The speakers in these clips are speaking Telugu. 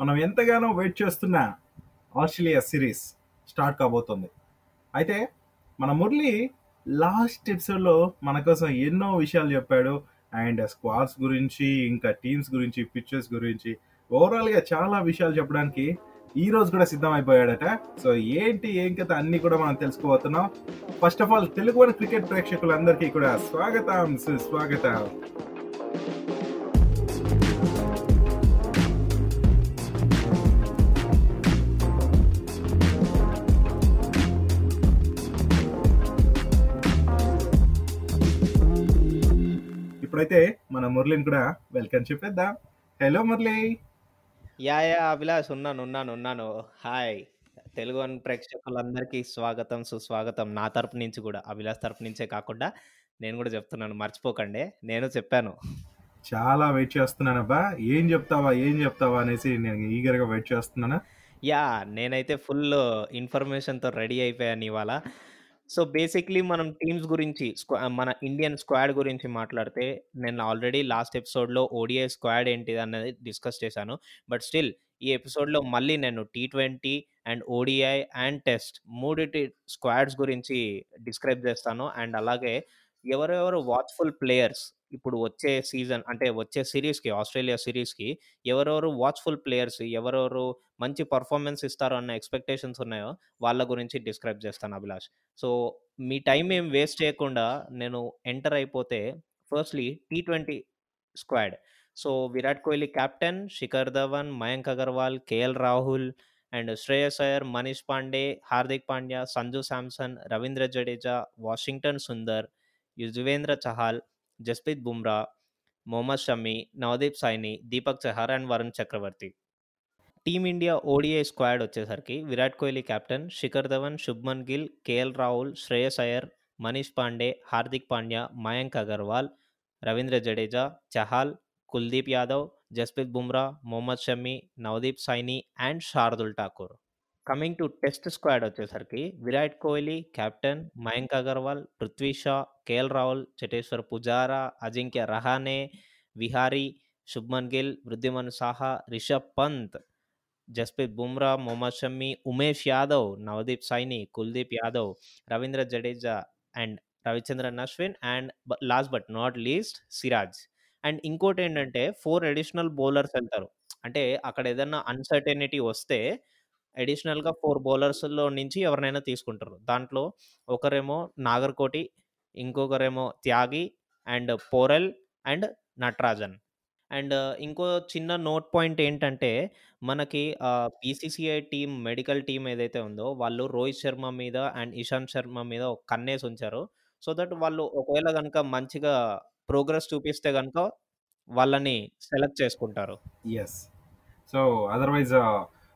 మనం ఎంతగానో వెయిట్ చేస్తున్న ఆస్ట్రేలియా సిరీస్ స్టార్ట్ కాబోతుంది. అయితే మన మురళి లాస్ట్ ఎపిసోడ్లో మన కోసం ఎన్నో విషయాలు చెప్పాడు. అండ్ స్క్వాడ్స్ గురించి ఇంకా టీమ్స్ గురించి పిక్చర్స్ గురించి ఓవరాల్గా చాలా విషయాలు చెప్పడానికి ఈ రోజు కూడా సిద్ధమైపోయాడట. సో ఏంటి ఏం కథ అన్ని కూడా మనం తెలుసుకోబోతున్నాం. First of all Telugu cricket ప్రేక్షకులందరికీ కూడా స్వాగతం సుస్వాగతం. ఇప్పుడైతే మన మురళిని కూడా వెల్కమ్ చెప్పేద్దాం. Hello Murali. Yeah yeah Abhilash ఉన్నాను ఉన్నాను ఉన్నాను. హాయ్ తెలుగు ప్రేక్షకులందరికీ స్వాగతం సుస్వాగతం. నా తరపు నుంచి కూడా అభిలాష్ తరపు నుంచే కాకుండా నేను కూడా చెప్తున్నాను మర్చిపోకండి. నేను చెప్పాను. చాలా వెయిట్ చేస్తున్నాను అబ్బా ఏం చెప్తావా ఏం చెప్తావా అనేసి నేను ఈగర్గా వెయిట్ చేస్తున్నాను. యా నేనైతే ఫుల్ ఇన్ఫర్మేషన్తో రెడీ అయిపోయాను ఇవాళ. సో బేసిక్లీ మనం టీమ్స్ గురించి స్క్వా మన ఇండియన్ స్క్వాడ్ గురించి మాట్లాడితే నేను ఆల్రెడీ లాస్ట్ ఎపిసోడ్లో ఓడిఐ స్క్వాడ్ ఏంటిది అనేది డిస్కస్ చేశాను. బట్ స్టిల్ ఈ ఎపిసోడ్లో మళ్ళీ నేను T twenty and ODI and test మూడిటి squads గురించి డిస్క్రైబ్ చేస్తాను. అండ్ అలాగే ఎవరెవరు వాచ్ఫుల్ ప్లేయర్స్ ఇప్పుడు వచ్చే సీజన్ అంటే వచ్చే సిరీస్కి ఆస్ట్రేలియా సిరీస్కి ఎవరెవరు వాచ్ఫుల్ ప్లేయర్స్ ఎవరెవరు మంచి పర్ఫార్మెన్స్ ఇస్తారు అన్న ఎక్స్పెక్టేషన్స్ ఉన్నాయో వాళ్ళ గురించి డిస్క్రైబ్ చేస్తాను అభిలాష్. సో మీ టైం ఏం వేస్ట్ చేయకుండా నేను ఎంటర్ అయిపోతే firstly T twenty squad. So Virat Kohli captain Shikhar Dhawan Mayank Agarwal KL Rahul and Shreyas Iyer Manish Pandey Hardik Pandya Sanju Samson Ravindra Jadeja Washington Sundar Yuzvendra Chahal Jasprit Bumrah Mohammed Shami Navdeep Saini Deepak Chahar and Varun Chakravarthy team India ODI squad వచ్చేసరికి Virat Kohli captain Shikhar Dhawan Shubman Gill KL Rahul Shreyas Iyer Manish Pandey Hardik Pandya Mayank Agarwal Ravindra Jadeja Chahal Kuldeep Yadav Jasprit Bumrah Mohammed Shami Navdeep Saini and Shardul Thakur. Coming to test squad వచ్చేసరికి Virat Kohli captain Mayank Agarwal Prithvi Shaw KL Rahul Cheteshwar Pujara Ajinkya Rahane Vihari Shubman Gill Wriddhiman Saha Rishabh Pant Jasprit Bumrah Mohammed Shami Umesh Yadav Navdeep Saini Kuldeep Yadav Ravindra Jadeja and Ravichandran Ashwin and last but not least Siraj. And ఇంకోటి ఏంటంటే ఫోర్ అడిషనల్ బౌలర్స్ వెళ్తారు. అంటే అక్కడ ఏదైనా అన్సర్టెనిటీ వస్తే అడిషనల్గా ఫోర్ బౌలర్స్లో నుంచి ఎవరినైనా తీసుకుంటారు. దాంట్లో ఒకరేమో Nagarkoti ఇంకొకరేమో Tyagi and Porel and Natarajan. And ఇంకో చిన్న నోట్ పాయింట్ ఏంటంటే మనకి బీసీసీఐ టీం మెడికల్ టీం ఏదైతే ఉందో వాళ్ళు రోహిత్ శర్మ మీద అండ్ ఇషాంత్ శర్మ మీద ఒక కన్నేసి ఉంచారు. సో దట్ వాళ్ళు ఒకవేళ కనుక మంచిగా ప్రోగ్రెస్ చూపిస్తే కనుక వాళ్ళని సెలెక్ట్ చేసుకుంటారు. ఎస్ సో అదర్వైజ్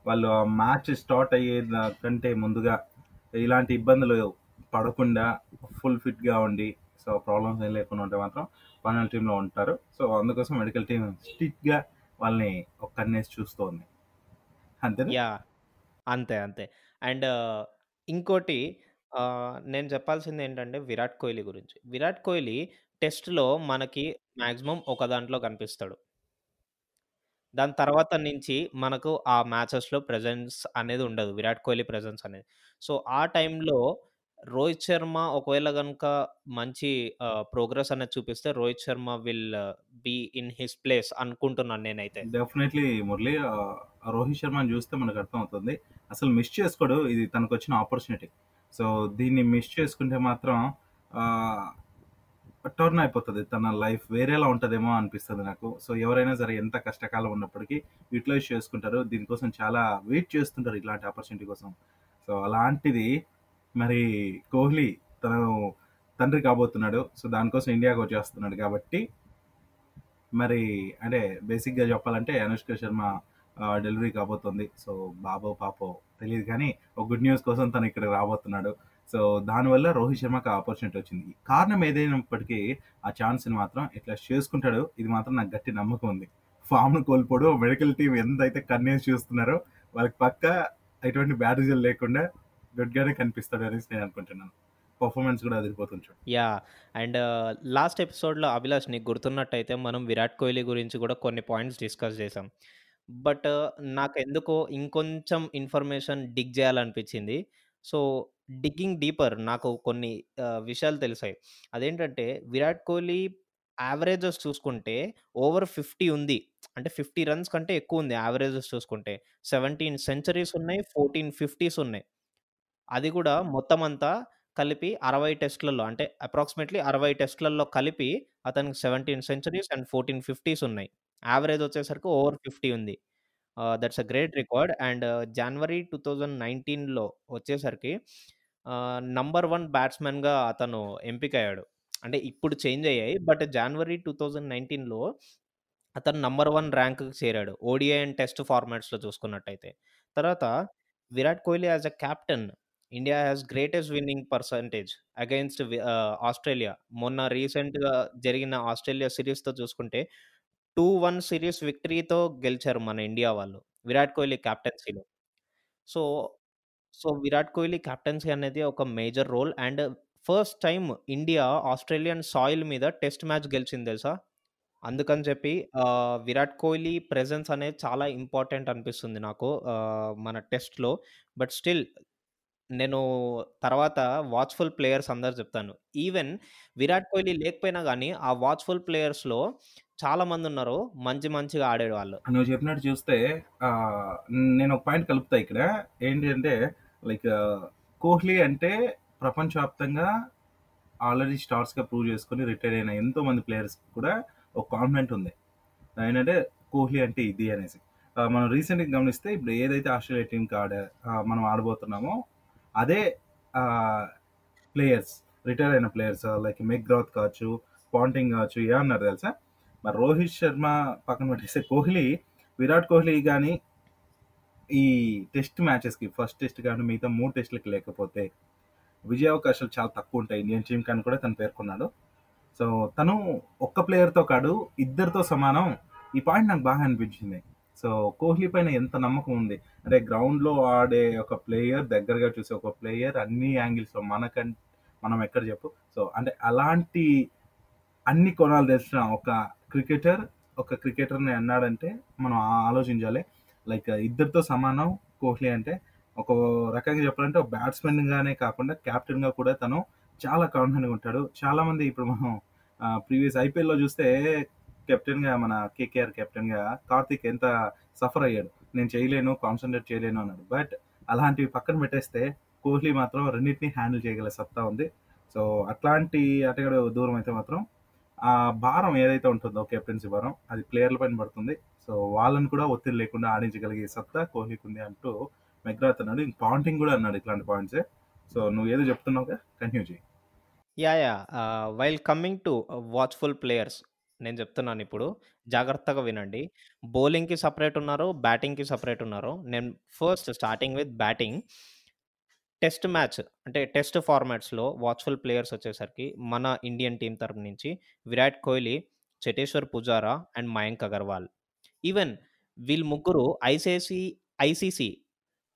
వాళ్ళు మ్యాచ్ స్టార్ట్ అయ్యే కంటే ముందుగా ఇలాంటి ఇబ్బందులు పడకుండా ఫుల్ ఫిట్గా ఉండి సో ప్రాబ్లమ్స్ ఏం లేకుండా ఉంటే మాత్రం ఫైనల్ టీంలో ఉంటారు. సో అందుకోసం మెడికల్ టీం స్ట్రిక్ట్గా వాళ్ళని ఒక చూస్తోంది. అంతే యా. అంతే అంతే. అండ్ ఇంకోటి నేను చెప్పాల్సింది ఏంటంటే విరాట్ కోహ్లీ గురించి. విరాట్ కోహ్లీ టెస్ట్లో మనకి మ్యాక్సిమం ఒక దాంట్లో కనిపిస్తాడు. దాని తర్వాత నుంచి మనకు ఆ మ్యాచెస్లో ప్రెజెన్స్ అనేది ఉండదు. విరాట్ కోహ్లీ ప్రెజెన్స్ అనేది. సో ఆ టైంలో రోహిత్ శర్మ ఒకవేళ కనుక మంచి ప్రోగ్రెస్ అనేది చూపిస్తే Rohit Sharma will be in his place అనుకుంటున్నాను నేనైతే. డెఫినెట్లీ మురళి రోహిత్ శర్మని చూస్తే మనకు అర్థమవుతుంది. అసలు మిస్ చేసుకోడు. ఇది తనకు వచ్చిన ఆపర్చునిటీ. సో దీన్ని మిస్ చేసుకుంటే మాత్రం టర్న్ అయిపోతుంది తన లైఫ్ వేరేలా ఉంటుందేమో అనిపిస్తుంది నాకు. సో ఎవరైనా సరే ఎంత కష్టకాలం ఉన్నప్పటికీ యూటిలైజ్ చేసుకుంటారు. దీనికోసం చాలా వెయిట్ చేస్తుంటారు ఇలాంటి ఆపర్చునిటీ కోసం. సో అలాంటిది మరి కోహ్లీ తను తండ్రి కాబోతున్నాడు. సో దానికోసం ఇండియాకు వచ్చేస్తున్నాడు కాబట్టి మరి అంటే బేసిక్గా చెప్పాలంటే అనుష్క శర్మ డెలివరీ కాబోతుంది. సో బాబో పాపో తెలియదు కానీ ఒక గుడ్ న్యూస్ కోసం తను ఇక్కడ రాబోతున్నాడు. సో దానివల్ల రోహిత్ శర్మకి ఆపర్చునిటీ వచ్చింది. కారణం ఏదైనప్పటికీ ఆ ఛాన్స్ని మాత్రం ఇట్లా చేసుకుంటాడు ఇది మాత్రం నాకు గట్టి నమ్మకం ఉంది. ఫామ్ను కోల్పోడు మెడికల్ టీం ఎంతైతే కన్నేసి చూస్తున్నారో వాళ్ళకి పక్క ఎటువంటి బ్యాడ్ రిజల్ట్ లేకుండా గుడ్గానే కనిపిస్తాడు అనేసి నేను అనుకుంటున్నాను. పర్ఫార్మెన్స్ కూడా అదిరిపోతుంది చూడు. యా అండ్ లాస్ట్ ఎపిసోడ్లో అభిలాష్ నీకు గుర్తున్నట్టయితే మనం విరాట్ కోహ్లీ గురించి కూడా కొన్ని పాయింట్స్ డిస్కస్ చేసాం బట్ నాకు ఎందుకో ఇంకొంచెం ఇన్ఫర్మేషన్ డిగ్ చేయాలనిపించింది. సో, డిగ్గింగ్ డీపర్ నాకు కొన్ని ఆహ్, విషయాలు తెలిసాయి. అదేంటంటే విరాట్ కోహ్లీ యావరేజెస్ చూసుకుంటే ఓవర్ 50 ఉంది. అంటే 50 రన్స్ కంటే ఎక్కువుంది యావరేజెస్ చూసుకుంటే. 17 సెంచరీస్ ఉన్నాయి. 14 ఫిఫ్టీస్ ఉన్నాయి. అది గూడా మొత్తమంతా కలిపి 60 టెస్ట్‌లలో అంటే అప్రాక్సిమేట్‌లీ 60 టెస్ట్‌లలో కలిపి అతనికి 17 సెంచరీస్ అండ్ 14 ఫిఫ్టీస్ ఉన్నాయి. యావరేజ్ వచ్చేసరికి ఓవర్ 50 ఉంది. ఆహ్, that's a great record and జనవరి 2019లో వచ్చేసరికి ఆహ్, నంబర్ 1 బ్యాట్స్‌మన్‌గా అతను ఎంపికయ్యాడు. అంటే ఇప్పుడు చేంజ్ అయ్యాయి. బట్ జనవరి 2019లో అతను నంబర్ 1 ర్యాంక్‌కి చేరాడు. ఓడీఐ అండ్ టెస్ట్ ఫార్మాట్స్‌లో చూసుకున్నట్టయితే. తర్వాత Virat Kohli as a captain India has greatest winning percentage against we ah, Australia. మొన్న రీసెంట్‌గా జరిగిన ఆస్ట్రేలియా సీరీస్‌తో చూసుకుంటే 2-1 సిరీస్ విక్టరీతో గెలిచారు మన ఇండియా వాళ్ళు. Virat Kohli కెప్టెన్సీలో. So, so Virat Kohli captaincy అనేది ఒక major role and first time India Australian soil మీద టెస్ట్ మ్యాచ్ గెలిచింది తెలుసా? అందుకని చెప్పి ఆహ్, విరాట్ కోహ్లీ ప్రెజెన్స్ అనేది చాలా ఇంపార్టెంట్ అనిపిస్తుంది నాకు ఆహ్, మన టెస్ట్‌లో. బట్ స్టిల్ నేను తర్వాత వాచ్‌ఫుల్ ప్లేయర్స్ అందరు చెప్తాను. ఈవెన్ విరాట్ కోహ్లీ లేకపోయినా గానీ ఆ వాచ్‌ఫుల్ ప్లేయర్స్‌లో చాలా మందున్నారు. మంచి మంచిగా ఆడేవాళ్ళు. నువ్వు చెప్పినట్టు చూస్తే నేను ఒక పాయింట్ కలుపుతా ఇక్కడ. ఏంటి అంటే లైక్ కోహ్లీ అంటే ప్రపంచవ్యాప్తంగా ఆల్రెడీ స్టార్స్‌గా ప్రూవ్ చేసుకొని రిటైర్ అయిన ఎంతో మంది ప్లేయర్స్ కూడా ఒక కాన్ఫిడెంట్ ఉంది. ఏంటంటే కోహ్లీ అంటే ఇది అనేసి. మనం రీసెంట్‌గా గమనిస్తే ఇప్పుడు ఏదైతే ఆస్ట్రేలియా టీమ్‌కి ఆడ మనం ఆడబోతున్నామో అదే ప్లేయర్స్ రిటైర్ అయిన ప్లేయర్స్ లైక్ మెగ్ గ్రాత్ కావచ్చు, పాంటింగ్ కావచ్చు ఏమన్నారు తెలుసా? మరి రోహిత్ శర్మ పక్కన పెట్టేస్తే కోహ్లీ, విరాట్ కోహ్లీ కానీ ఈ టెస్ట్ మ్యాచెస్‌కి ఫస్ట్ టెస్ట్ కానీ మిగతా మూడు టెస్ట్‌లకి లేకపోతే విజయావకాశాలు చాలా తక్కువ ఉంటాయి ఇండియన్ టీం కానీ కూడా తను పేర్కొన్నాడు. సో, తను ఒక్క ప్లేయర్‌తో కాదు ఇద్దరితో సమానం. ఈ పాయింట్ నాకు బాగా అనిపించింది. సో, కోహ్లీ పైన ఎంత నమ్మకం ఉంది. అంటే గ్రౌండ్‌లో ఆడే ఒక ప్లేయర్, దగ్గరగా చూసే ఒక ప్లేయర్ అన్ని యాంగిల్స్‌లో మనకం మనం ఎక్కడ చెప్పు. సో, అంటే అలాంటి అన్ని కోణాలు తెలిసిన ఒక క్రికెటర్, ఒక క్రికెటర్‌ని అన్నాడంటే మనం ఆలోచించాలి. లైక్ ఇద్దరితో సమానం కోహ్లీ అంటే. ఒక రకంగా చెప్పాలంటే ఒక బ్యాట్స్‌మెన్‌గానే కాకుండా కెప్టెన్‌గా కూడా తను చాలా కాన్ఫిడెంట్‌గా ఉంటాడు. చాలామంది ఇప్పుడు మనం ప్రీవియస్ ఐపీఎల్‌లో చూస్తే కెప్టెన్‌గా మన కేకేఆర్ కెప్టెన్‌గా కార్తిక్ ఎంత సఫర్ అయ్యాడు. నేను చేయలేను, కాన్సన్ట్రేట్ చేయలేను అన్నాడు. బట్ అలాంటివి పక్కన పెట్టేస్తే కోహ్లీ మాత్రం రెండిటిని హ్యాండిల్ చేయగల సత్తా ఉంది. సో, అట్లాంటి ఆటగాడు దూరం అయితే మాత్రం ఆ భారం ఏదైతే ఉంటుందో కెప్టెన్సీ భారం అది ప్లేయర్ల పైన పడుతుంది. సో, వాళ్ళని కూడా ఒత్తిడి లేకుండా ఆడించగలిగే సత్తా కోహ్లీకుంది అంటూ మెగ్రాత్ అన్నాడు. ఇంక పాంటింగ్ కూడా అన్నాడు ఇట్లాంటి పాయింట్సే. సో, నువ్వు ఏదో చెప్తున్నావుగా కంటిన్యూ చేయి yeah yeah while coming to watchful players నేను చెప్తున్నాను ఇప్పుడు జాగ్రత్తగా వినండి. బౌలింగ్‌కి సపరేట్ ఉన్నారు. బ్యాటింగ్‌కి సపరేట్ ఉన్నారు. నేను first starting with batting. Test match అంటే టెస్ట్ ఫార్మాట్స్‌లో వాచ్‌ఫుల్ ప్లేయర్స్ వచ్చేసరికి మన ఇండియన్ టీమ్ తరపు నుంచి విరాట్ కోహ్లీ, చేటేశ్వర్ పుజారా అండ్ మయాంక్ అగర్వాల్. ఈవెన్ వీళ్ళు ముగ్గురు ఐసీసీ ఐసీసీ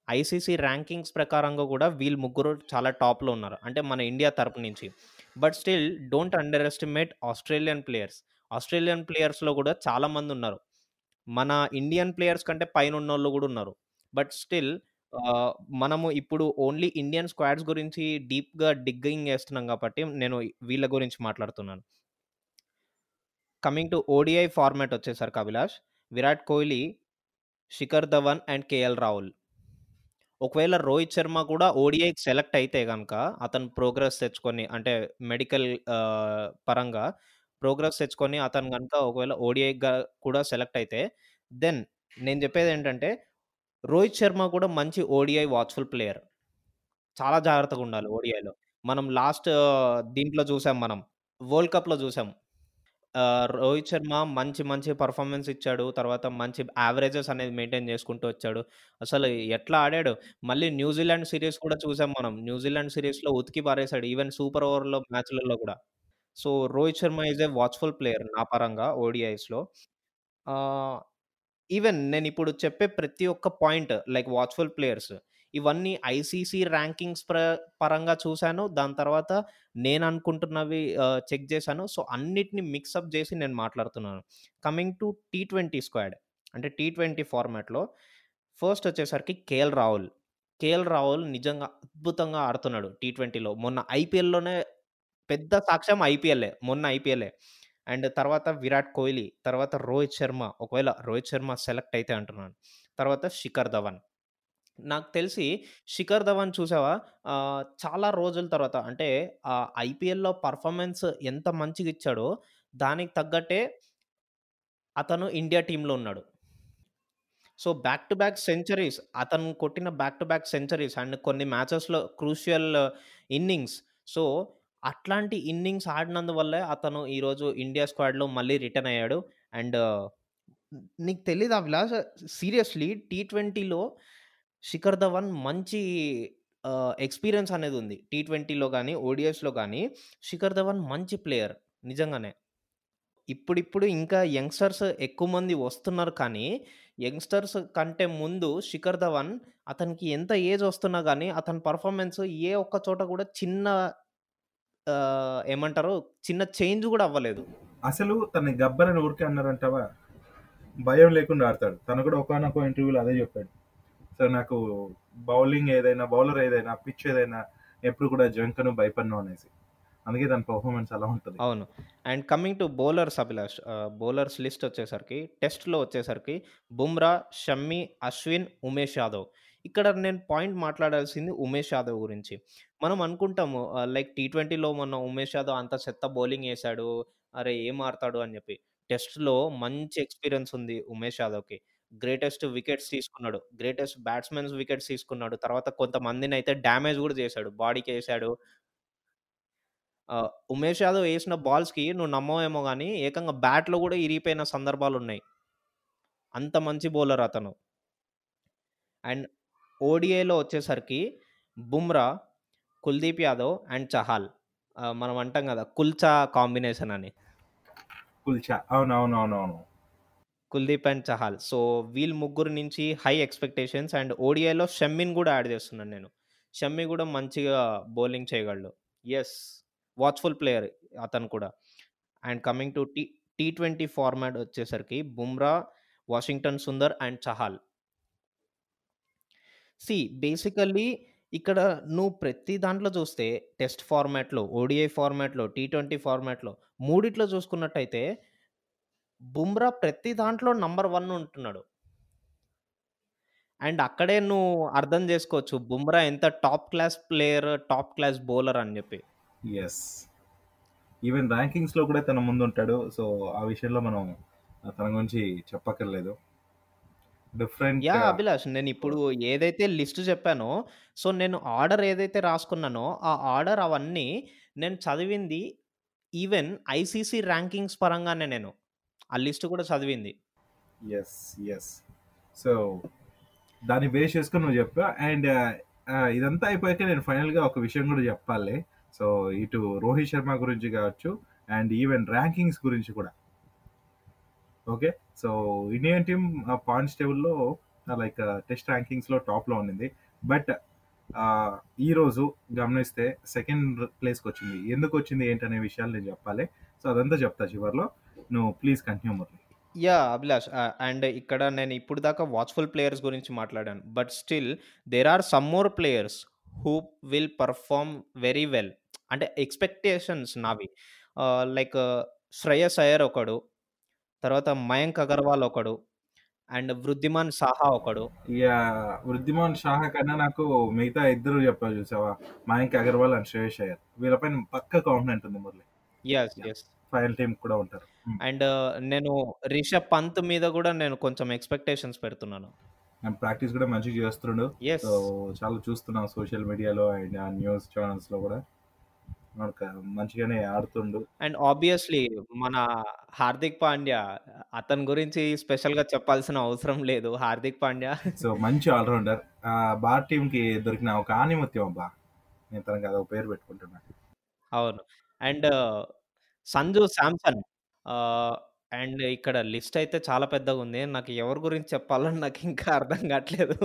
ఐసీసీ ర్యాంకింగ్స్ ప్రకారంగా కూడా వీళ్ళు ముగ్గురు చాలా టాప్‌లో ఉన్నారు. అంటే మన ఇండియా తరపు నుంచి. But still don't underestimate Australian players. Australian ప్లేయర్స్‌లో కూడా చాలామంది ఉన్నారు మన ఇండియన్ ప్లేయర్స్ కంటే పైనున్నోళ్ళు కూడా ఉన్నారు. బట్ స్టిల్ ఆహ్, మనము ఇప్పుడు ఓన్లీ ఇండియన్ స్క్వాడ్స్ గురించి డీప్‌గా డిగ్గింగ్ చేస్తున్నాం కాబట్టి నేను వీళ్ళ గురించి మాట్లాడుతున్నాను. కమింగ్ టు ఓడీఐ ఫార్మాట్ వచ్చేసరికి అభిలాష్, విరాట్ కోహ్లీ, శిఖర్ ధవన్ అండ్ కేఎల్ రాహుల్. ఒకవేళ రోహిత్ శర్మ కూడా ఓడీఐకి సెలెక్ట్ అయితే గనక అతను ప్రోగ్రెస్ తెచ్చుకొని అంటే మెడికల్ ఆహ్, పరంగా ప్రోగ్రెస్ తెచ్చుకొని అతను కనుక ఒకవేళ ఓడిఐగా కూడా సెలెక్ట్ అయితే దెన్ నేను చెప్పేదేంటంటే రోహిత్ శర్మ కూడా మంచి ఓడీఐ వాచ్‌ఫుల్ ప్లేయర్. చాలా జాగ్రత్తగా ఉండాలి ఓడీఐలో. మనం లాస్ట్ దీంట్లో చూసాం మనం. వరల్డ్ కప్‌లో చూసాం. ఆహ్, రోహిత్ శర్మ మంచి మంచి పెర్ఫార్మన్స్ ఇచ్చాడు. తర్వాత మంచి యావరేజెస్ అనేది మెయింటైన్ చేసుకుంటూ వచ్చాడు. అసలు ఎట్లా ఆడాడు. మళ్ళీ న్యూజిలాండ్ సీరీస్ కూడా చూసాం మనం. న్యూజిలాండ్ సీరీస్‌లో ఉతికి పారేసాడు. ఈవెన్ సూపర్ ఓవర్‌లో మ్యాచ్‌లలో కూడా. So, Rohit Sharma is a watchful player నా పరంగా ఓడీఐస్‌లో. ఆహ్, ఈవెన్ నేను ఇప్పుడు చెప్పే ప్రతి ఒక్క పాయింట్ లైక్ వాచ్‌ఫుల్ ప్లేయర్స్ ఇవన్నీ ఐసీసీ ర్యాంకింగ్స్ ప్ర పరంగా చూశాను దాని తర్వాత నేను అనుకుంటున్నవి చెక్ చేశాను. సో, అన్నిటిని మిక్సప్ చేసి నేను మాట్లాడుతున్నాను. కమింగ్ టు టీ20 స్క్వాడ్. అంటే టీ20 ఫార్మాట్‌లో ఫస్ట్ వచ్చేసరికి కేఎల్ రాహుల్. కేఎల్ రాహుల్ నిజంగా అద్భుతంగా ఆడుతున్నాడు టీ20లో. మొన్న ఐపీఎల్‌లోనే పెద్ద సాక్ష్యం ఐపీఎల్ఏ మొన్న ఐపీఎల్ఏ అండ్ తర్వాత విరాట్ కోహ్లీ, తర్వాత రోహిత్ శర్మ. ఒకవేళ రోహిత్ శర్మ సెలెక్ట్ అయితే అంటున్నాను. తర్వాత శిఖర్ ధవన్. నాకు తెలిసి శిఖర్ ధవన్ చూసావా చాలా రోజుల తర్వాత అంటే ఐపీఎల్‌లో పర్ఫార్మెన్స్ ఎంత మంచిగా ఇచ్చాడో దానికి తగ్గట్టే అతను ఇండియా టీంలో ఉన్నాడు. So, back to back centuries అతను కొట్టిన back to back centuries and కొన్ని మ్యాచెస్‌లో క్రూషియల్ ఇన్నింగ్స్. సో, అట్లాంటి ఇన్నింగ్స్ ఆడినందువల్లే అతను ఈరోజు ఇండియా స్క్వాడ్‌లో మళ్ళీ రిటర్న్ అయ్యాడు. అండ్ నీకు తెలీదా అభిలాష్ సీరియస్‌లీ టీ20లో శిఖర్ ధవన్ మంచి ఎక్స్పీరియన్స్ అనేది ఉంది టీ ట్వంటీలో కానీ ఓడిఎస్లో కానీ శిఖర్ ధవన్ మంచి ప్లేయర్ నిజంగానే. ఇప్పుడిప్పుడు ఇంకా యంగ్‌స్టర్స్ ఎక్కువ మంది వస్తున్నారు కానీ, యంగ్‌స్టర్స్ కంటే ముందు శిఖర్ ధవన్ అతనికి ఎంత ఏజ్ వస్తున్నా కానీ అతని పర్ఫార్మెన్స్ ఏ ఒక్క చోట కూడా చిన్న ఆహ్, ఏమంటారు చిన్న చేంజ్ గూడా అవ్వలేదు. అసలు తనని గబ్బర్ అని ఊరికే అన్నారంటావా? భయం లేకుండా ఆడతాడు. తను కూడా ఒకానొక ఇంటర్వ్యూలో అదే చెప్పాడు. సో, నాకు బౌలింగ్ ఏదైనా, బౌలర్ ఏదైనా, పిచ్ ఏదైనా ఎప్పుడు కూడా జంకను, భయపడను అనేసి. అందుకే తన పెర్ఫార్మన్స్ అలా ఉంటది. అవును. And coming to bowlers Abhilash ah, bowlers list వచ్చేసరికి టెస్ట్‌లో వచ్చేసరికి బుమ్రా, షమ్మి, అశ్విన్, ఉమేష్ యాదవ్. ఇక్కడ నేను పాయింట్ మాట్లాడాల్సింది ఉమేష్ యాదవ్ గురించి. మనం అనుకుంటాము ఆహ్, లైక్ టీ20లో మొన్న ఉమేష్ యాదవ్ అంత చెత్త బౌలింగ్ ఏసాడు. అరే! ఏం ఆడతాడు అని చెప్పి. టెస్ట్‌లో మంచి ఎక్స్‌పీరియన్స్ ఉంది ఉమేష్ యాదవ్‌కి. గ్రేటెస్ట్ వికెట్స్ తీసుకున్నాడు. గ్రేటెస్ట్ బ్యాట్స్‌మెన్స్ వికెట్స్ తీసుకున్నాడు. తర్వాత కొంతమందినైతే డ్యామేజ్ గూడా చేశాడు బాడీకేసాడు. వేసాడు ఉమేష్ యాదవ్ ఏసిన బాల్స్‌కి నువ్వు నమ్మవేమో గాని ఏకంగా బ్యాట్‌లో గూడా ఇరిగిపోయిన సందర్భాలున్నాయి. అంత మంచి బౌలర్ అతను. అండ్ ఓడీఐలో వచ్చేసరికి బుమ్రా, కుల్దీప్ యాదవ్ అండ్ చహాల్. మనం అంటాం గదా! కుల్చా కాంబినేషన్ అని. కుల్చా. అవునవునవునవును. కుల్దీప్ అండ్ చహాల్. సో, వీళ్ళు ముగ్గురు నుంచి హై ఎక్స్‌పెక్టేషన్స్ అండ్ ఓడీఐలో షమ్మిని గూడా యాడ్ చేస్తున్నాను నేను. షమ్మి గూడా మంచిగా బౌలింగ్ చేయగలడు. యెస్. వాచ్‌ఫుల్ ప్లేయర్ అతను కూడా. అండ్ కమింగ్ టు టీ టీ20 ఫార్మాట్ వచ్చేసరికి Bumrah, Washington Sundar and Chahal. See basically ఇక్కడ నువ్వు ప్రతి దాంట్లో చూస్తే టెస్ట్ ఫార్మాట్‌లో, ఓడిఐ ఫార్మాట్‌లో, టీ20 ఫార్మాట్‌లో మూడిట్లో చూసుకున్నట్టయితే బుమ్రా ప్రతి దాంట్లో నంబర్ 1 ఉంటున్నాడు. అండ్ అక్కడే నువ్వు అర్థం చేసుకోవచ్చు. బుమ్రా ఎంత top class player, top class bowler అని చెప్పి. యెస్. ఈవెన్ ర్యాంకింగ్స్‌లో కూడా తను ముందుంటాడు. సో, ఆ విషయంలో మనం తన గురించి చెప్పక్కర్లేదు. Different yeah! అభిలాష్ నేనిప్పుడు ఏదైతే లిస్ట్ చెప్పానో, సో, నేను ఆర్డర్ ఏదైతే రాసుకున్నానో, ఆ ఆర్డర్ అవన్నీ నేను చదివింది ఈవెన్ ఐసీసీ ర్యాంకింగ్స్ పరంగానే నేను. ఆ లిస్ట్ కూడా చదివింది. యెస్. యెస్. సో, దాన్ని బేస్ చేసుకొని నువ్వు చెప్పావు. అండ్ ఇదంతా అయిపోయాక నేను ఫైనల్‌గా ఒక విషయం కూడా చెప్పాలి. సో, ఇటు రోహిత్ శర్మ గురించి కావచ్చు అండ్ ఈవెన్ ర్యాంకింగ్స్ గురించి కూడా. Okay. So, Indian team points టేబుల్‌లో లైక్ టెస్ట్ ర్యాంకింగ్స్‌లో టాప్‌లో ఉండింది. బట్ ఈరోజు గమనిస్తే సెకండ్ ప్లేస్కి వచ్చింది ఎందుకు వచ్చింది ఏంటనే విషయాలు నేను చెప్పాలి. సో, అదంతా చెప్తా చివర్లో. నువ్వు please continue Murali. Yeah Abhilash and ఇక్కడ నేను ఇప్పుడు దాకా వాచ్‌ఫుల్ ప్లేయర్స్ గురించి మాట్లాడాను. But still there are some more players who will perform very well. అంటే ఎక్స్‌పెక్టేషన్స్ నావి. లైక్ శ్రేయస్ అయ్యర్ ఒకడు. తర్వాత మయాంక్ అగర్వాల్ ఒకడు. అండ్ వృద్ధిమాన్ సాహా ఒకడు. యాహ్! వృద్ధిమాన్ సాహా కన్నా నాకు మిగతా ఇద్దరు చెప్పావు చూసావా? మయాంక్ అగర్వాల్ అండ్ శ్రేయస్ అయ్యర్. వీళ్ళపైన పక్కా కాన్ఫిడెంట్ ఉంది Murali. Yes. Yeah! Yes. Final టీమ్‌కి కూడా ఉంటారు. అండ్ నేను రిషబ్ పంత్ మీద కూడా నేను కొంచెం ఎక్స్‌పెక్టేషన్స్ పెడుతున్నాను. అండ్ ప్రాక్టీస్ కూడా మంచిగా చేస్తుండు. యెస్. సో, చాలా చూస్తున్నాం సోషల్ మీడియాలో అండ్ న్యూస్ ఛానెల్స్‌లో కూడా. మంచిగానే ఆడుతుండు. అండ్ ఆబ్వియస్‌లీ మన హార్దిక్ పాండ్యా అతని గురించి స్పెషల్‌గా చెప్పాల్సిన అవసరం లేదు. హార్దిక్ పాండ్యా సో, మంచి ఆల్ రౌండర్. ఆహ్, భారత్ టీమ్‌కి దొరికిన ఒక ఆణిముత్యం అబ్బా! నేను తనకి అదొక పేరు పెట్టుకుంటున్నా. అవును. అండ్ సంజు శాంసన్ అండ్ ఇక్కడ లిస్ట్ అయితే చాలా పెద్దగా ఉంది నాకు ఎవరి గురించి చెప్పాలని నాకు ఇంకా అర్థం కాట్లేదు.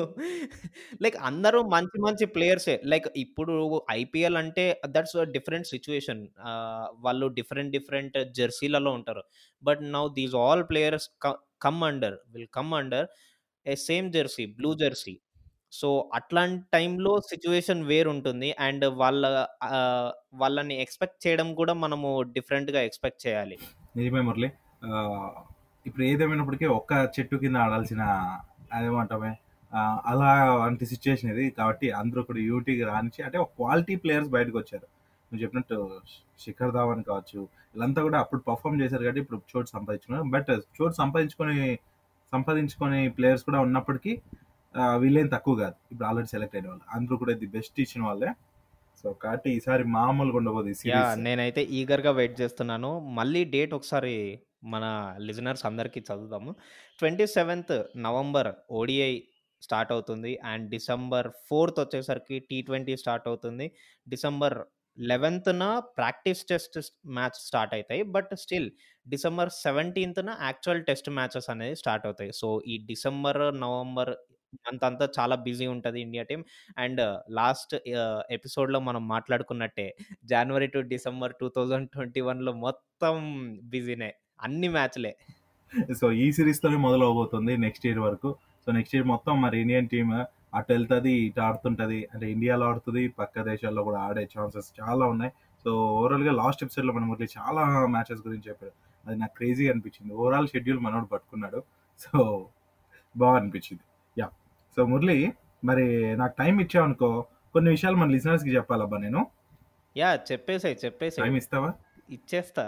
లైక్ అందరూ మంచి మంచి ప్లేయర్సే. లైక్ ఇప్పుడు ఐపీఎల్ అంటే దట్స్ డిఫరెంట్ సిట్యుయేషన్. ఆహ్, వాళ్ళు డిఫరెంట్ డిఫరెంట్ జెర్సీలలో ఉంటారు. But now these all players క come under will come under a same jersey blue jersey. So, అట్లాంటి టైంలో సిట్యుయేషన్ వేరుంటుంది. అండ్ వాళ్ళ ఆహ్, వాళ్ళని ఎక్స్‌పెక్ట్ చేయడం కూడా మనము డిఫరెంట్‌గా ఎక్స్‌పెక్ట్ చేయాలి. నిజమే మురళి. ఇప్పుడు ఏదేమైనప్పటికీ ఒక్క చెట్టు కింద ఆడాల్సిన అదేమంటామే ఆహ్, అలాంటి సిట్యుయేషన్ ఇది. కాబట్టి అందరూ కూడా యూటీకి రానిచ్చి అంటే ఒక క్వాలిటీ ప్లేయర్స్ బయటకొచ్చారు. నువ్వు చెప్పినట్టు శిఖర్ ధావన్ కావచ్చు, వీళ్ళంతా కూడా అప్పుడు పర్ఫార్మ్ చేశారు కాబట్టి ఇప్పుడు చోటు సంపాదించుకున్నారు. బట్ చోటు సంపాదించుకొని సంపాదించుకునే ప్లేయర్స్ కూడా ఉన్నప్పటికీ వీళ్ళేం తక్కువ కాదు. ఇప్పుడు ఆల్రెడీ సెలెక్ట్ అయిన వాళ్ళు. అందరూ కూడా ది బెస్ట్ ఇచ్చిన వాళ్ళే. సో, కాబట్టి ఈసారి మామూలుగా ఉండబోదు. నేనైతే ఈగర్‌గా వెయిట్ చేస్తున్నాను. మళ్ళీ డేట్ ఒకసారి మన లిజనర్స్ చదువుతాము చదువుదాము. 27థ్ నవంబర్ ఓడిఐ స్టార్ట్ అవుతుంది. అండ్ డిసెంబర్ ఫోర్త్ వచ్చేసరికి టీ20 స్టార్ట్ అవుతుంది. డిసెంబర్ 11థ్‌న ప్రాక్టీస్ టెస్ట్ మ్యాచ్ స్టార్ట్ అవుతాయి బట్ స్టిల్ డిసెంబర్ 17థ్‌న యాక్చువల్ టెస్ట్ మ్యాచెస్ అనేది స్టార్ట్ అవుతాయి. సో, ఈ డిసెంబర్, నవంబర్ మంత్ అంతా చాలా బిజీ ఉంటుంది ఇండియా టీమ్. అండ్ లాస్ట్ ఎపిసోడ్‌లో మనం మాట్లాడుకున్నట్టే జనవరి టు డిసెంబర్ 2021లో మొత్తం బిజీనే. అన్ని మ్యాచ్‌లే. సో, ఈ సీరీస్‌తోనే మొదలవబోతుంది నెక్స్ట్ ఇయర్ వరకు. సో, నెక్స్ట్ ఇయర్ మొత్తం మరి ఇండియన్ టీమ్ అటెళ్తది, ఇటు ఆడుతుంటది. అంటే ఇండియాలో ఆడుతది, పక్క దేశాల్లో కూడా ఆడే ఛాన్సెస్ చాలా ఉన్నాయి. సో, ఓవరాల్‌గా లాస్ట్ ఎపిసోడ్‌లో మన మురళి చాలా మ్యాచెస్ గురించి చెప్పాడు. అది నాకు క్రేజీగా అనిపించింది. ఓవరాల్ షెడ్యూల్ మనోడు పట్టుకున్నాడు. సో, బా అనిపించింది. యాహ్! సో, మురళి మరి నాకు టైమ్ ఇచ్చావనుకో కొన్ని విషయాలు మన లిజనర్స్‌కి చెప్పాలబ్బా నేను. యాహ్! చెప్పేసేయి. చెప్పేసేయి. టైమ్ ఇస్తావా? ఇచ్చేస్తా.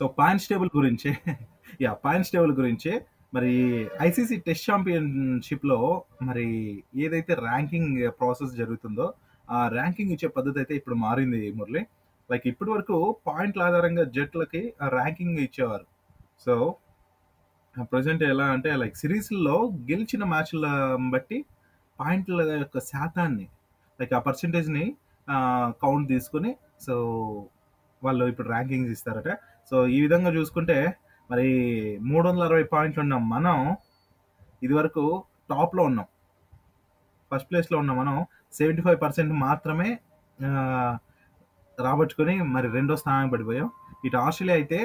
సో, పాయింట్స్ టేబుల్ గురించే యా పాయింట్స్ టేబుల్ గురించే మరి ఐసీసీ టెస్ట్ ఛాంపియన్‌షిప్‌లో మరి ఏదైతే ర్యాంకింగ్ ప్రాసెస్ జరుగుతుందో, ఆ ర్యాంకింగ్ ఇచ్చే పద్ధతి అయితే ఇప్పుడు మారింది మురళి. లైక్ ఇప్పటి వరకు పాయింట్ల ఆధారంగా జట్లకి ఆ ర్యాంకింగ్ ఇచ్చేవారు. సో, ప్రజెంట్ ఎలా అంటే లైక్ సిరీస్లో గెలిచిన మ్యాచ్‌ల బట్టి పాయింట్ల యొక్క శాతాన్ని లైక్ ఆ పర్సెంటేజ్‌ని కౌంట్ తీసుకొని సో, వాళ్ళు ఇప్పుడు ర్యాంకింగ్స్ ఇస్తారట. సో, ఈ విధంగా చూసుకుంటే మరి 360 పాయింట్లు ఉన్న మనం ఇదివరకు టాప్‌లో ఉన్నాం. ఫస్ట్ ప్లేస్‌లో ఉన్న మనం 75% మాత్రమే రాబట్టుకొని మరి రెండో స్థానం పడిపోయాం. ఇటు ఆస్ట్రేలియా అయితే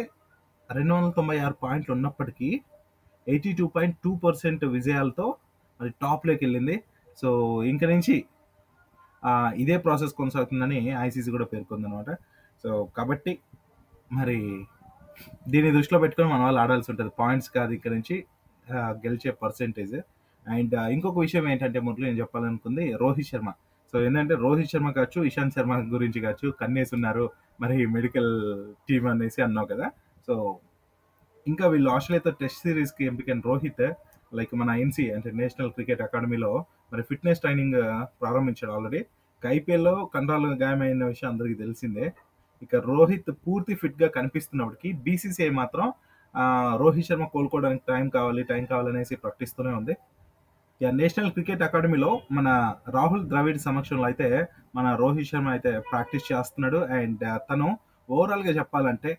296 పాయింట్లు ఉన్నప్పటికీ 82.2% విజయాలతో మరి టాప్లోకి వెళ్ళింది సో, ఇంక నుంచి ఇదే ప్రాసెస్ కొనసాగుతుందని ఐసీసీ కూడా పేర్కొందనమాట. సో, కాబట్టి మరి దీన్ని దృష్టిలో పెట్టుకొని మన వాళ్ళు ఆడాల్సి ఉంటుంది పాయింట్స్ కాదు ఇక్కడ నుంచి గెలిచే పర్సెంటేజ్. అండ్ ఇంకొక విషయం ఏంటంటే మురళి నేను చెప్పాలనుకుంది రోహిత్ శర్మ. సో, ఏందంటే రోహిత్ శర్మ కావచ్చు, ఇషాంత్ శర్మ గురించి కావచ్చు కన్నేసున్నారు. మరి మెడికల్ టీమ్ అనేసి అన్నావు కదా! సో, ఇంకా వీళ్ళు ఆస్ట్రేలియాతో టెస్ట్ సిరీస్కి ఎంపికైన రోహిత్ లైక్ మన ఎన్‌సీ అంటే నేషనల్ క్రికెట్ అకాడమీలో మరి ఫిట్‌నెస్ ట్రైనింగ్ ప్రారంభించాడు ఆల్రెడీ. ఐపీఎల్‌లో కండరాలు గాయమైన విషయం అందరికీ తెలిసిందే. ఇక రోహిత్ పూర్తి ఫిట్‌గా కనిపిస్తున్నప్పటికీ బీసీసీఐ మాత్రం రోహిత్ శర్మ కోలుకోవడానికి టైం కావాలి, టైం కావాలనేసి ప్రకటిస్తూనే ఉంది. ఇక నేషనల్ క్రికెట్ అకాడమీలో మన రాహుల్ ద్రవిడ్ సమక్షంలో అయితే మన రోహిత్ శర్మ అయితే ప్రాక్టీస్ చేస్తున్నాడు. అండ్ తను ఓవరాల్‌గా చెప్పాలంటే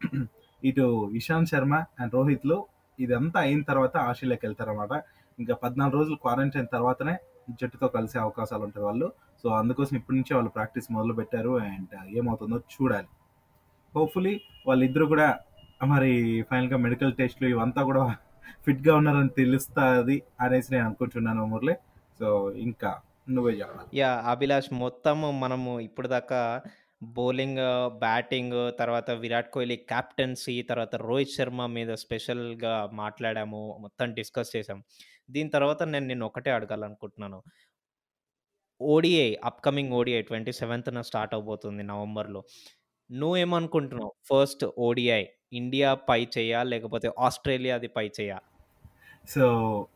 ఇటు ఇషాంత్ శర్మ అండ్ రోహిత్‌లు ఇదంతా అయిన తర్వాత ఆస్ట్రేలియాకెళ్తారనమాట. ఇంకా 14 రోజులు క్వారంటైన్ తర్వాతనే జట్టుతో కలిసే అవకాశాలు ఉంటాయి వాళ్ళు. సో, అందుకోసం ఇప్పటి నుంచే వాళ్ళు ప్రాక్టీస్ మొదలుపెట్టారు. అండ్ ఏమవుతుందో చూడాలి. హోప్‌ఫుల్లీ వాళ్ళిద్దరూ కూడా మరి ఫైనల్‌గా మెడికల్ టెస్ట్‌లు ఇవంతా కూడా ఫిట్‌గా ఉన్నారని తెలుస్తుంది అనేసి నేను అనుకుంటున్నాను మురళి. సో, ఇంకా నువ్వే చెప్పాలి. అభిలాష్ మొత్తము మనము ఇప్పుడు దాకా బౌలింగ్, బ్యాటింగ్ తర్వాత విరాట్ కోహ్లీ కెప్టెన్సీ, తర్వాత రోహిత్ శర్మ మీద స్పెషల్‌గా మాట్లాడాము. మొత్తం డిస్కస్ చేసాం. దీని తర్వాత నేను నిన్ను ఒకటే అడగాలనుకుంటున్నాను. ఓడిఐ అప్‌కమింగ్ ఓడీఐ 27థ్‌న స్టార్ట్ అవ్వబోతుంది నవంబర్‌లో. నువ్వేమనుకుంటున్నావు? ఫస్ట్ ఓడిఐ ఇండియా పై చేయా? లేకపోతే ఆస్ట్రేలియాది పై చేయా? సో,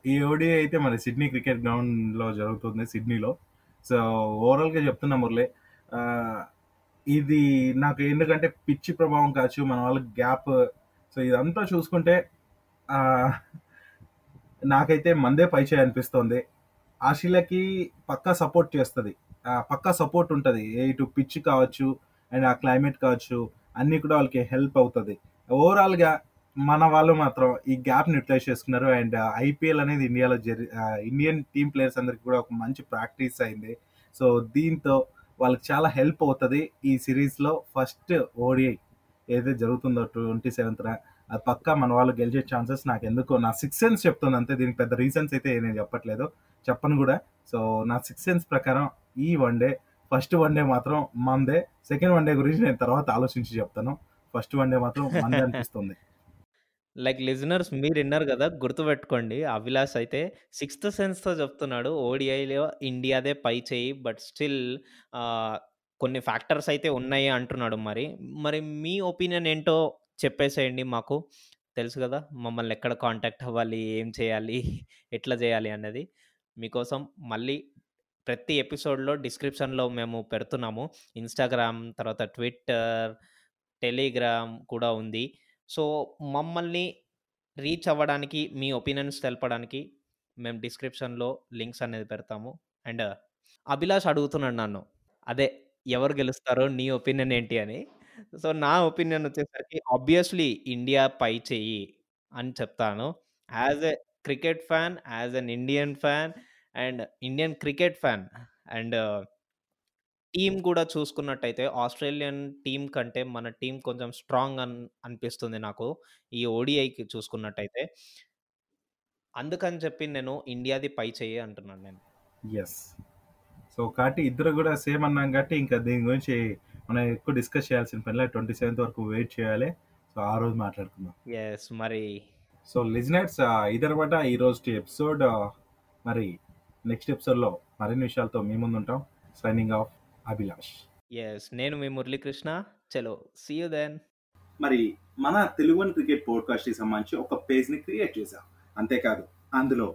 ఈ ఓడిఐ అయితే మన సిడ్నీ క్రికెట్ గ్రౌండ్‌లో జరుగుతుంది సిడ్నీలో. సో, ఓవరాల్‌గా చెప్తున్నా మురళి ఆహ్, ఇది నాకు ఎందుకంటే పిచ్చి ప్రభావం కావచ్చు, మన వాళ్ళకి గ్యాప్ సో, ఇదంతా చూసుకుంటే ఆహ్, నాకైతే మందే పై చేయి అనిపిస్తోంది. పక్కా సపోర్ట్ చేస్తుంది. పక్కా సపోర్ట్ ఉంటుంది. ఇటు పిచ్ కావచ్చు అండ్ ఆ క్లైమేట్ కావచ్చు అన్నీ కూడా వాళ్ళకి హెల్ప్ అవుతుంది. ఓవరాల్గా మన వాళ్ళు మాత్రం ఈ గ్యాప్ని యూటిలైజ్ చేసుకున్నారు. అండ్ ఐపీఎల్ అనేది ఇండియాలో జరి ఇండియన్ టీమ్ ప్లేయర్స్ అందరికి కూడా ఒక మంచి ప్రాక్టీస్ అయింది. సో దీంతో వాళ్ళకి చాలా హెల్ప్ అవుతుంది ఈ సిరీస్లో ఫస్ట్ ఓడిఐ ఏదైతే జరుగుతుందో ట్వంటీ సెవెంత్న అది పక్కా మన వాళ్ళు గెలిచే ఛాన్సెస్ నాకు ఎందుకో నా సిక్స్ సెన్స్ చెప్తుంది అంతే. దీనికి పెద్ద రీజన్స్ అయితే నేను చెప్పట్లేదు. చెప్పను కూడా. సో నా సిక్స్ సెన్స్ ప్రకారం ఈ one day first one day మాత్రం మందే. సెకండ్ వన్ డే గురించి నేను తర్వాత ఆలోచించి చెప్తాను. ఫస్ట్ వన్ డే మాత్రం మందే అనిపిస్తుంది. లైక్ లిజనర్స్ మీరు విన్నారు కదా గుర్తుపెట్టుకోండి. అభిలాష్ అయితే సిక్స్త్ సెన్స్తో చెప్తున్నాడు. ఓడిఐలో ఇండియాదే పై చేయి బట్ స్టిల్ కొన్ని ఫ్యాక్టర్స్ అయితే ఉన్నాయి అంటున్నాడు మరి. మరి మీ ఒపీనియన్ ఏంటో చెప్పేసేయండి మాకు. తెలుసు కదా మమ్మల్ని ఎక్కడ కాంటాక్ట్ అవ్వాలి ఏం చేయాలి ఎట్లా చేయాలి అన్నది. మీకోసం మళ్ళీ ప్రతి ఎపిసోడ్లో డిస్క్రిప్షన్లో మేము పెడుతున్నాము. ఇన్స్టాగ్రామ్ తర్వాత ట్విట్టర్ టెలిగ్రామ్ కూడా ఉంది. సో మమ్మల్ని రీచ్ అవ్వడానికి మీ ఒపీనియన్స్ తెలపడానికి మేము డిస్క్రిప్షన్లో లింక్స్ అనేది పెడతాము. అండ్ అభిలాష్ అడుగుతున్నాడు నన్ను. అదే ఎవరు గెలుస్తారో నీ ఒపీనియన్ ఏంటి అని. సో నా ఒపీనియన్ వచ్చేసరికి ఆబ్వియస్లీ ఇండియా పై చెయ్యి అని చెప్తాను. As a cricket fan as an Indian fan and Indian cricket fan and team కూడా చూసుకున్నట్టయితే ఆస్ట్రేలియన్ టీం కంటే మన టీం కొంచెం స్ట్రాంగ్ అన్ అనిపిస్తుంది నాకు ఈ ఓడిఐకి చూసుకున్నట్టయితే. అందుకని చెప్పి నేను ఇండియాది పై చెయ్యి అంటున్నాను నేను. ఎస్ సో కాబట్టి ఇద్దరు కూడా సేమ్ అన్నాం కాబట్టి ఇంకా దీని గురించి మనం ఎక్కువ డిస్కస్ చేయాల్సిన పనిలే ట్వంటీ సెవెంత్ వరకు వెయిట్ చేయాలి. సో ఆ రోజు మాట్లాడుకుందాం. ఎస్ మరి సో లిజనర్స్ ఇదనమాట ఈ రోజు ఎపిసోడ్ మరి నెక్స్ట్ ఎపిసోడ్లో మరిన్ని విషయాలతో మీ ముందు ఉంటాం. Signing off Abhilash. ఎస్ నేను మీ మురళీకృష్ణ. చలో సీ యూ దెన్ మరి మన తెలుగు క్రికెట్ పోడ్కాస్ట్కి సంబంధించి ఒక పేజ్ని క్రియేట్ చేశాం. అంతేకాదు అందులో